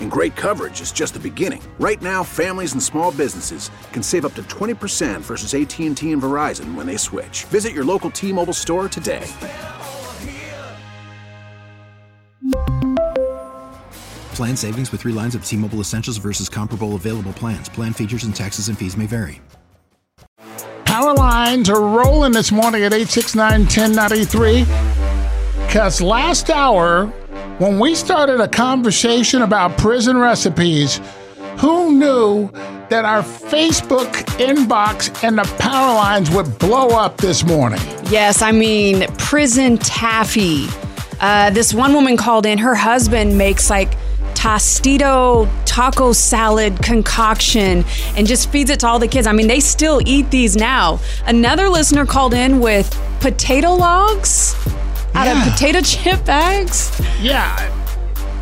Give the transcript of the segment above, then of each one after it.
And great coverage is just the beginning. Right now, families and small businesses can save up to 20% versus AT&T and Verizon when they switch. Visit your local T-Mobile store today. Plan savings with three lines of T Mobile Essentials versus comparable available plans. Plan features and taxes and fees may vary. Power lines are rolling this morning at 869 1093. Because last hour, when we started a conversation about prison recipes, who knew that our Facebook inbox and the power lines would blow up this morning? Yes, I mean, prison taffy. Uh, this one woman called in, her husband makes like Tostito taco salad concoction and just feeds it to all the kids. I mean, they still eat these now. Another listener called in with potato logs out Yeah. of potato chip bags. Yeah.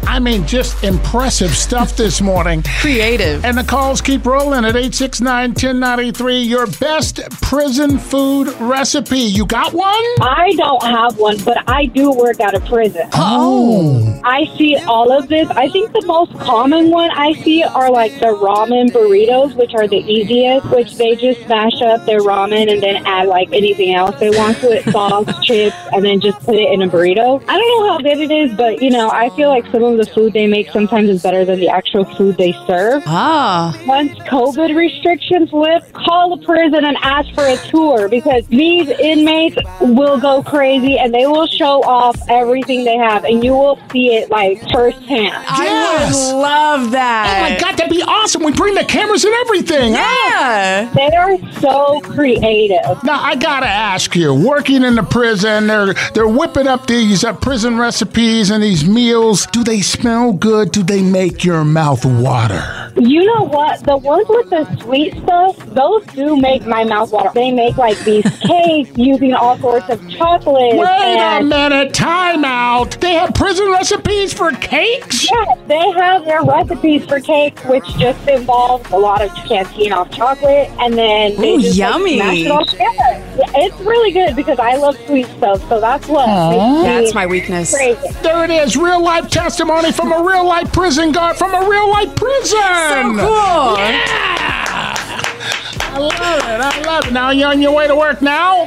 I mean, just impressive stuff this morning. Creative. And the calls keep rolling at 869 1093. Your best prison food recipe. You got one? I don't have one, but I do work out of prison. Oh. I see all of this. I think the most common one I see are like the ramen burritos, which are the easiest, which they just smash up their ramen and then add like anything else they want to it, sauce, chips, and then just put it in a burrito. I don't know how good it is, but you know, I feel like some of the food they make sometimes is better than the actual food they serve. Ah. Once COVID restrictions lift, call the prison and ask for a tour because these inmates will go crazy and they will show off everything they have and you will see it like firsthand. I Yes. would love that. Oh my God, that'd be awesome. We bring the cameras and everything. Yeah. They are so creative. Now I gotta ask you, working in the prison, they're they're whipping up these uh, prison recipes and these meals. Do they smell good? Do they make your mouth water? You know what? The ones with the sweet stuff, those do make my mouth water. They make like these cakes using all sorts of chocolate. Wait a minute, time out. They have prison recipes for cakes? Yeah, they have their recipes for cake, which just involves a lot of canteen off chocolate, and then they Ooh, just like, yummy. smash it all together. Yeah, it's really good because I love sweet stuff, so that's what makes me That's my weakness. crazy. There it is, real life testimony from a real life prison guard from a real life prison. So cool. Yeah. I love it. I love it. Now you're on your way to work now?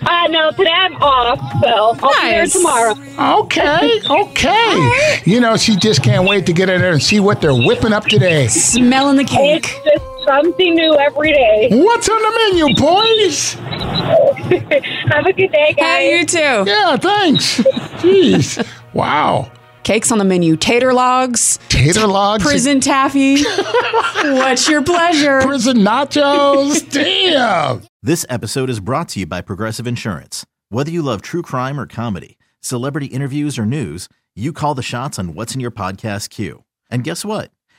Uh, no, today I'm off, so I'll be there tomorrow. Okay, okay. You know, she just can't wait to get in there and see what they're whipping up today. Smelling the It's cake. just something new every day. What's on the menu, boys? Have a good day, guys. Hey, you too. Yeah, thanks. Jeez. Wow. Cakes on the menu. Tater logs. Tater logs. Prison taffy. What's your pleasure? Prison nachos. Damn. This episode is brought to you by Progressive Insurance. Whether you love true crime or comedy, celebrity interviews or news, you call the shots on what's in your podcast queue. And guess what?